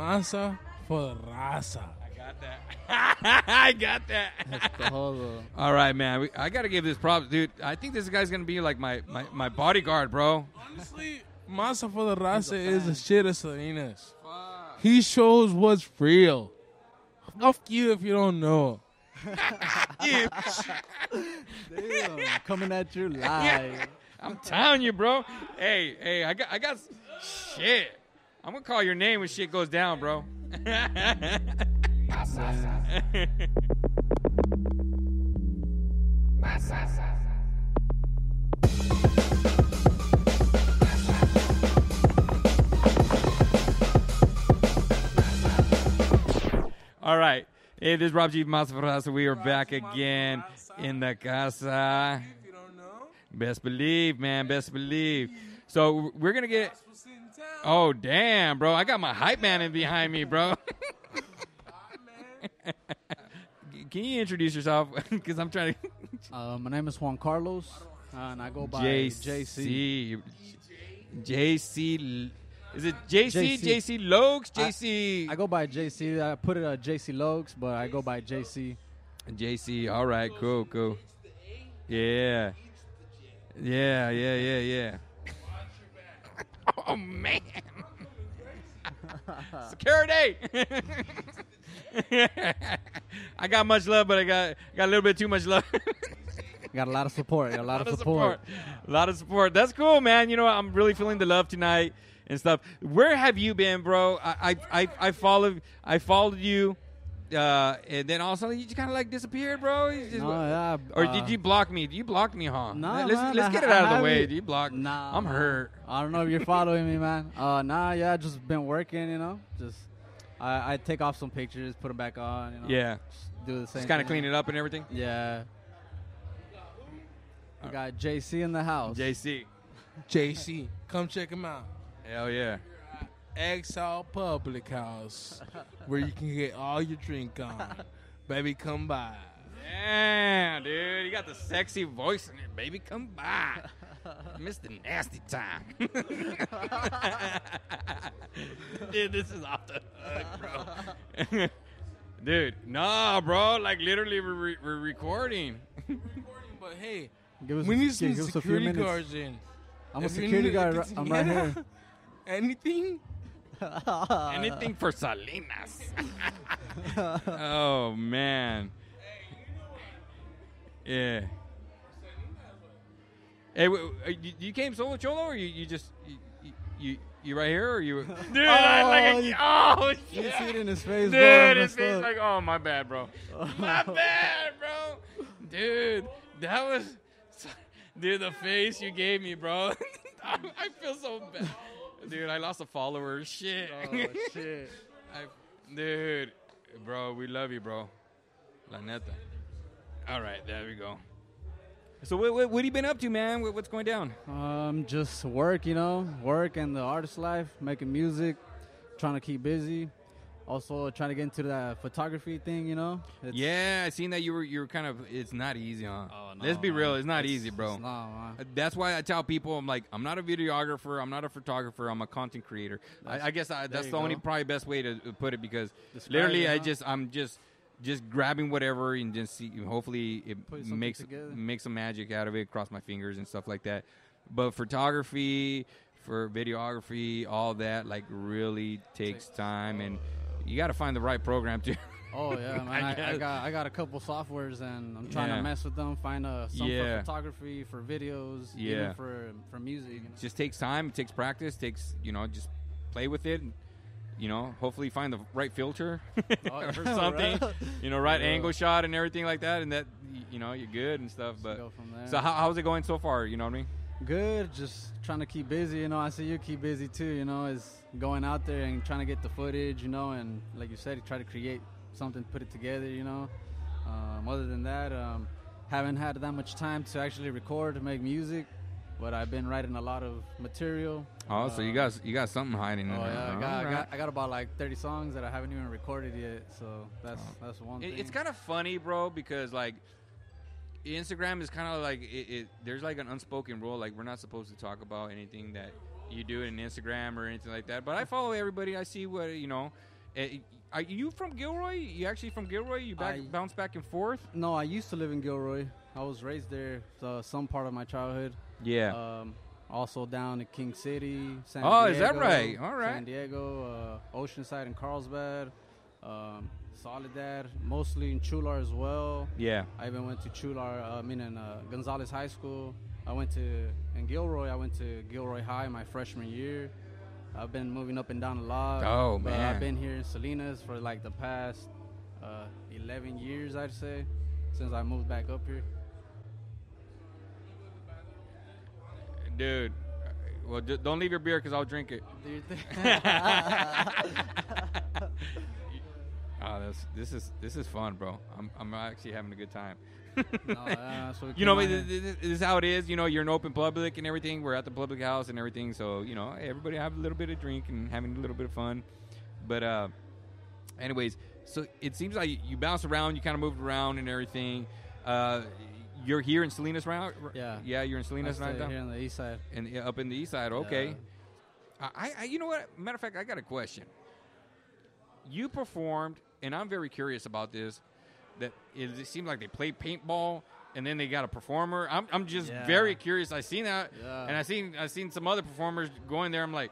Masa for the raza. I got that. I got that. All right, man. We, I got to give this props, dude. I think this guy's gonna be like my, my, my bodyguard, bro. Honestly, Masa for the raza is the shit of Salinas. He shows what's real. Fuck you if you don't know. Damn, coming at you live. I'm telling you, bro. Hey, hey, I got, I got shit. I'm gonna call your name when shit goes down, bro. All right. Hey, this is Rob G. Masafrasa. We are back again in the casa. You don't know, Best believe, man. Best believe. So we're gonna get. Oh damn, bro! I got my hype man in behind me, bro. Can you introduce yourself? Because I'm trying to. Uh, my name is Juan Carlos, uh, and I go by JC. JC. JC. Is it JC? JC. JC? JC. I go by JC. I put it at JC Lokes, but I go by JC. JC. All right. Cool. Cool. Yeah. Yeah. Yeah. Yeah. Yeah. Oh man. Security. I got much love, but I got got a little bit too much love. Got a lot of support. Got a lot, lot of of support. A lot of support. That's cool, man. You know, I'm really feeling the love tonight and stuff. Where have you been, bro? I I I, I followed I followed you, uh, and then all of a sudden you just kind of like disappeared, bro. You just- No, yeah, or uh, did you block me? Did you blocked me, huh? No, let's man, let's get it ha- out of the way. haven't- You blocked. Nah, I'm hurt. I don't know if you're following me, man. Uh, nah, yeah, just been working, you know. Just I, I take off some pictures, put them back on. You know, Yeah, just do the same. just kind of thing. clean it up and everything. Yeah. We got JC in the house. JC. JC, come check him out. Hell yeah. Exile Public House, where you can get all your drink on. Baby, come by. Damn, dude, you got the sexy voice in it, baby. Come by, Mr. Nasty Time. dude, this is off the hook, bro. dude, nah, bro. Like literally, we're, re- we're recording. But hey, Give us we a- need some give us a few security minutes. guards in. I'm a If you security guard. if ri- it's- I'm right here. Anything? Anything for Salinas. oh man. Yeah. Hey, uh, you, you came solo cholo, or you, you just you, you- you right here, or you? Dude, I- like, Oh, you- oh You see it in his face, Dude, bro. his face up. like, oh my bad, bro. My bad, bro. Dude, that was, dude, the face you gave me, bro. I, I feel so bad, dude. I lost a follower. Shit. Oh, shit. I, dude, bro, we love you, bro. La neta. All right, there we go. So what, what, what have you been up to, man? What, what's going down? Um, just work, you know, work and the artist life, making music, trying to keep busy. Also, trying to get into that photography thing, you know. It's, yeah, I seen that you were you were kind of. It's not easy, huh? Oh, no, Let's be real, it's not easy, bro. It's not, man. Uh, That's why I tell people I'm like I'm not a videographer, I'm not a photographer, I'm a content creator. I, I guess I, that's you the only probably best way to uh, put it because Describe literally it, I huh? just I'm just just grabbing whatever and just see. Hopefully it makes together. makes some magic out of it. Cross my fingers and stuff like that. But photography, for videography, all that like really takes time and you got to find the right program too. Oh yeah, man. I I, I, got I got a couple softwares and I'm trying Yeah. to mess with them. Find uh, some Yeah. for photography, for videos, Yeah. even for for music. Know? just takes time. It takes practice. Takes you know just play with it. And, you know, hopefully find the right filter Oh, or something. real. You know, right Yeah. angle shot and everything like that, and that you know you're good and stuff. But go from there. so how, how's it going so far? You know what I mean? Good, just trying to keep busy. You know, I see you keep busy too. You know, is going out there and trying to get the footage. You know, and like you said, you try to create something, put it together. You know, um, other than that, um, haven't had that much time to actually record, to make music. But I've been writing a lot of material. Oh, so you Uh, got you got something hiding in Oh there. yeah, I huh? got, I got I got about like 30 songs that I haven't even recorded yet. So that's that's one Oh. It, thing. it's kind of funny, bro, because like Instagram is kind of like it, it. There's like an unspoken rule, like we're not supposed to talk about anything that you do in Instagram or anything like that. But I follow everybody. I see what you know. Eh, Are you from Gilroy? You actually from Gilroy? You back I- bounce back and forth? No, I used to live in Gilroy. I was raised there uh, some part of my childhood. Yeah. Um, also down in King City, San Oh, Diego. is that right? All right. San Diego, uh, Oceanside, and Carlsbad. Um, Soledad, mostly in Chualar as well. yeah. I even went to Chualar, uh, I mean, in uh, Gonzales High School. I went to, in Gilroy, I went to Gilroy High my freshman year. I've been moving up and down a lot. Oh, but man. I've been here in Salinas for like the past uh, 11 years, I'd say, since I moved back up here. Dude. Well, d- don't leave your beer because I'll drink it. Oh, this this is this is fun, bro. I'm I'm actually having a good time. no, that's what you know, this, is how it is. You know, you're in open public and everything. We're at the public house and everything. So you know, everybody have a little bit of drink and having a little bit of fun. But uh, anyways, so it seems like you bounce around, you kind of moved around and everything. Uh, you're here in Salinas, right? Yeah. yeah, you're in Salinas right now, here on the east side. and yeah, up in the east side. Okay. Yeah. I, I, you know what? Matter of fact, I got a question. You performed, and I'm very curious about this. That it, it seemed like they played paintball, and then they got a performer. I'm, I'm just Yeah. very curious. I seen that, Yeah. and I seen I seen some other performers going there. I'm like,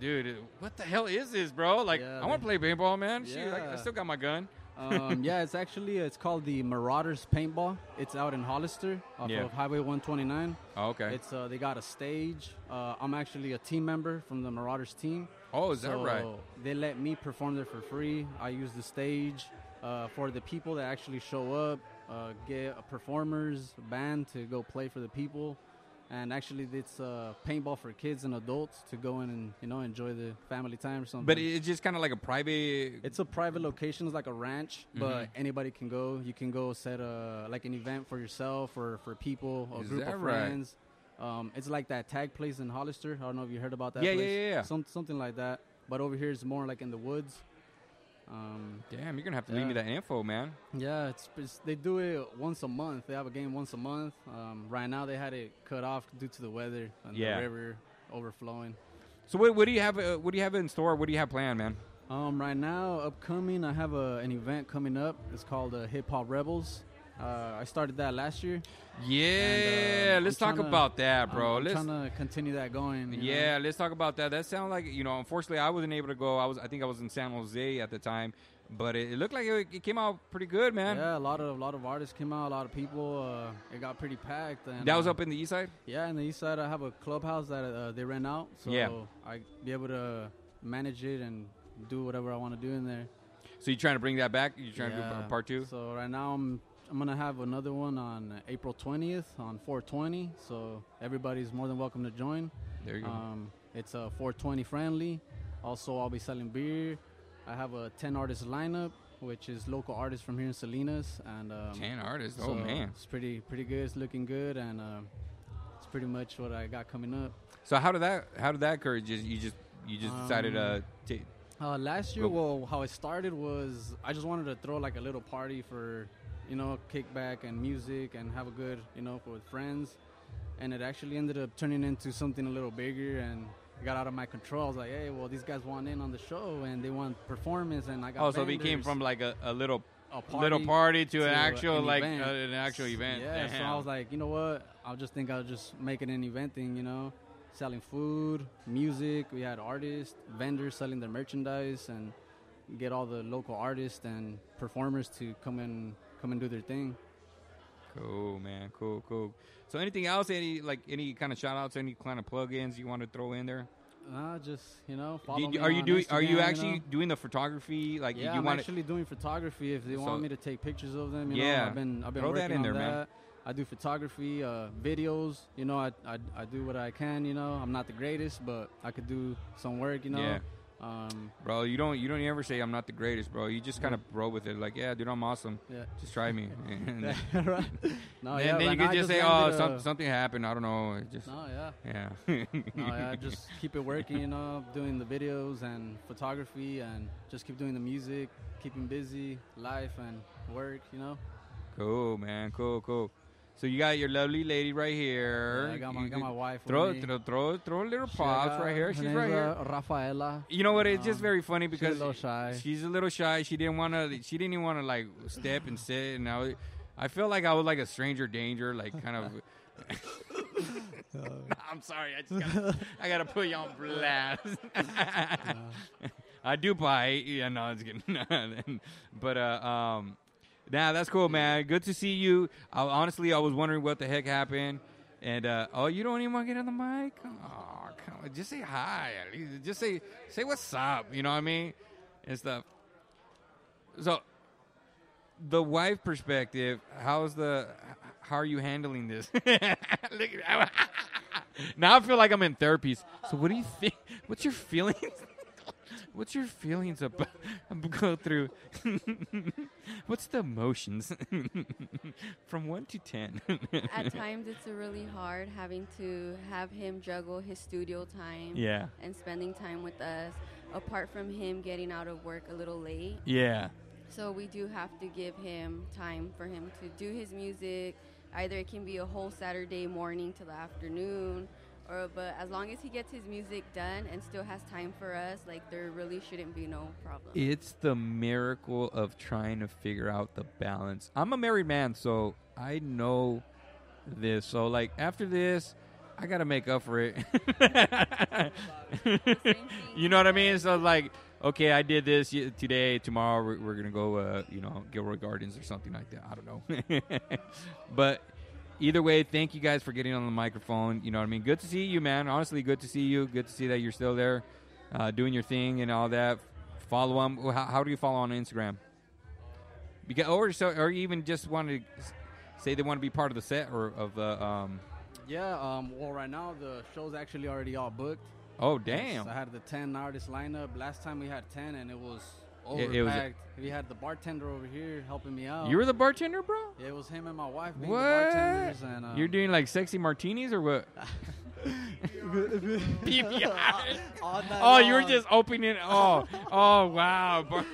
dude, what the hell is this, bro? Like, Yeah, I want to play paintball, man. Shoot, I, I still got my gun. um, yeah, it's actually it's called the Marauders Paintball. It's out in Hollister off of Highway 129. Oh, okay. It's uh, they got a stage. Uh, I'm actually a team member from the Marauders team. Oh, is that right? They let me perform there for free. I use the stage uh, for the people that actually show up. Uh, get a performers band to go play for the people, and actually it's uh, paintball for kids and adults to go in and you know enjoy the family time or something. But it's just kind of like a private. It's a private location. It's like a ranch, Mhm. but anybody can go. You can go set a like an event for yourself or for people, a Is group of right? Um, it's like that tag place in Hollister. I don't know if you heard about that. Yeah, yeah, place. yeah, yeah. Some, something like that. But over here it's more like in the woods. Um, Damn, you're gonna have to leave me that info, man. yeah, it's, it's they do it once a month. They have a game once a month. Um, right now they had it cut off due to the weather and Yeah. the river overflowing. So what, what do you have? Uh, what do you have in store? What do you have planned, man? Um, right now, upcoming, I have a, an event coming up. It's called uh, Hip Hop Rebels. Uh, I started that last year. Yeah, And, um, let's talk tryna- about that, bro. I'm, I'm let's trying to continue that going. you know? yeah, let's talk about that. That sounds like you know. Unfortunately, I wasn't able to go. I was, I think, I was in San Jose at the time, but it, it looked like it, it came out pretty good, man. Yeah, a lot of a lot of artists came out, a lot of people. Uh, it got pretty packed. And, That was uh, up in the east side. Yeah, in the east side, I have a clubhouse that uh, they rent out, so Yeah. I be able to manage it and do whatever I want to do in there. So you trying to bring that back? You trying to do Yeah. part two? So right now I'm I'm gonna have another one on April 20th on 420. So everybody's more than welcome to join. There you go. Um, it's a 420 friendly. Also, I'll be selling beer. I have a 10 artist lineup, which is local artists from here in Salinas, and um, Ten artists. so oh man. it's pretty pretty good. It's looking good, and um, it's pretty much what I got coming up. So how did that? How did that occur? You Just you just you just decided uh, Um, to. Uh, last year, well, how it started was I just wanted to throw like a little party for, you know, kickback and music and have a good, you know, with friends. And it actually ended up turning into something a little bigger and got out of my control. I was like, hey, well, these guys want in on the show and they want performance and I got. Oh, so it became vendors, from like a, a little a little party to, to an actual an like event. uh, an actual event. Yeah, so I was like, you know what? I'll just think I'll just make it an event thing, you know, selling food, music. We had artists, vendors selling their merchandise, and get all the local artists and performers to come and come and do their thing. Cool, man. Cool, cool. So anything else? Any like any kind of shout outs? Any kind of plugins you want to throw in there? Uh, just you know, you- are you doing? Are you Instagram, actually know? doing the photography? Like Yeah, you I'm actually doing photography. If they So- want me to take pictures of them, you Yeah. know, I've been I've been Throw that working in on there, man. that. I do photography, uh, videos. You know, I, I I do what I can. You know, I'm not the greatest, but I could do some work. You know, Yeah. Um, bro? You don't. You don't ever say I'm not the greatest, bro. You just kind of roll with it. Like, yeah, dude, I'm awesome. yeah. Just try me. and right. No, then, yeah, then you could I just say, oh, some, something happened. I don't know. It Just No, yeah. yeah. No, yeah. Just keep it working, you know, doing the videos and photography, and just keep doing the music, keeping busy, life and work, you know. Cool, man. Cool, cool. So you got your lovely lady right here. Yeah, I got my, got my wife. Throw, throw, throw, throw a little She props got- right here. She's right here. uh, Rafaela. You know what? It's just Um, very funny She's a because little shy. she's a little shy. She didn't want to. She didn't even want to like step and sit. And I, was, I feel like I was like a stranger danger, like kind of. I'm sorry. I just gotta, I gotta put you on blast. I do bite. Yeah, no, it's kidding. but uh, um, nah, that's cool, man. Good to see you. I, honestly, I was wondering what the heck happened. And uh, oh, you don't even want to get on the mic? Oh, come on. Just say hi. At least. Just say say what's up. You know what I mean? And stuff. So, the wife perspective. How's the? How are you handling this? Now I feel like I'm in therapy. So, what do you think? What's your feelings? What's your feelings about go through? What's the emotions from one to ten? At times, it's really hard having to have him juggle his studio time yeah, and spending time with us, apart from him getting out of work a little late. yeah, So we do have to give him time for him to do his music. Either it can be a whole Saturday morning to the afternoon, or but as long as he gets his music done and still has time for us, like there really shouldn't be no problem. it's the miracle of trying to figure out the balance. I'm a married man, so I know this. So like after this, I gotta make up for it. you know what I mean? So like, okay, I did this today. Tomorrow we're, we're gonna go, uh, you know, Gilroy Gardens or something like that. I don't know. but either way, thank you guys for getting on the microphone. You know what I mean? Good to see you, man. Honestly, good to see you. Good to see that you're still there, uh, doing your thing and all that. Follow them. How, how do you follow on Instagram? Because or so, or even just want to say they want to be part of the set or of the. Um, Yeah. Um. Well, right now the show's actually already all booked. oh damn! I had the ten artist lineup. Last time we had ten, and it was It- it was- we had the bartender over here helping me out. You were the bartender, bro. Yeah, it was him and my wife being What? the bartenders, and um, You're doing like sexy martinis or what? All night Oh, you were long. just opening. Oh, oh, wow. Bar-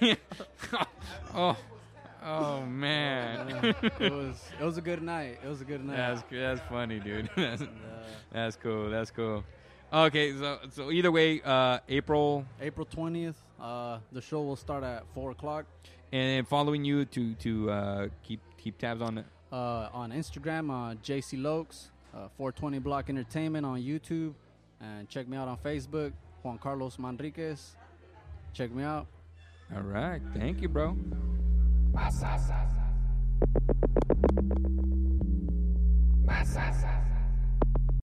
oh, oh man. it was it was a good night. It was a good night. that's that's funny, dude. That's, that's cool. That's cool. Okay, so so either way, uh, April, April twentieth. Uh, the show will start at four o'clock. and following you to to uh, keep keep tabs on it. Uh, on Instagram, uh, JC Lokes, uh, 420 Block Entertainment on YouTube, and check me out on Facebook, Juan Carlos Manriquez. Check me out. All right, thank you, bro. Masasa. Masasa.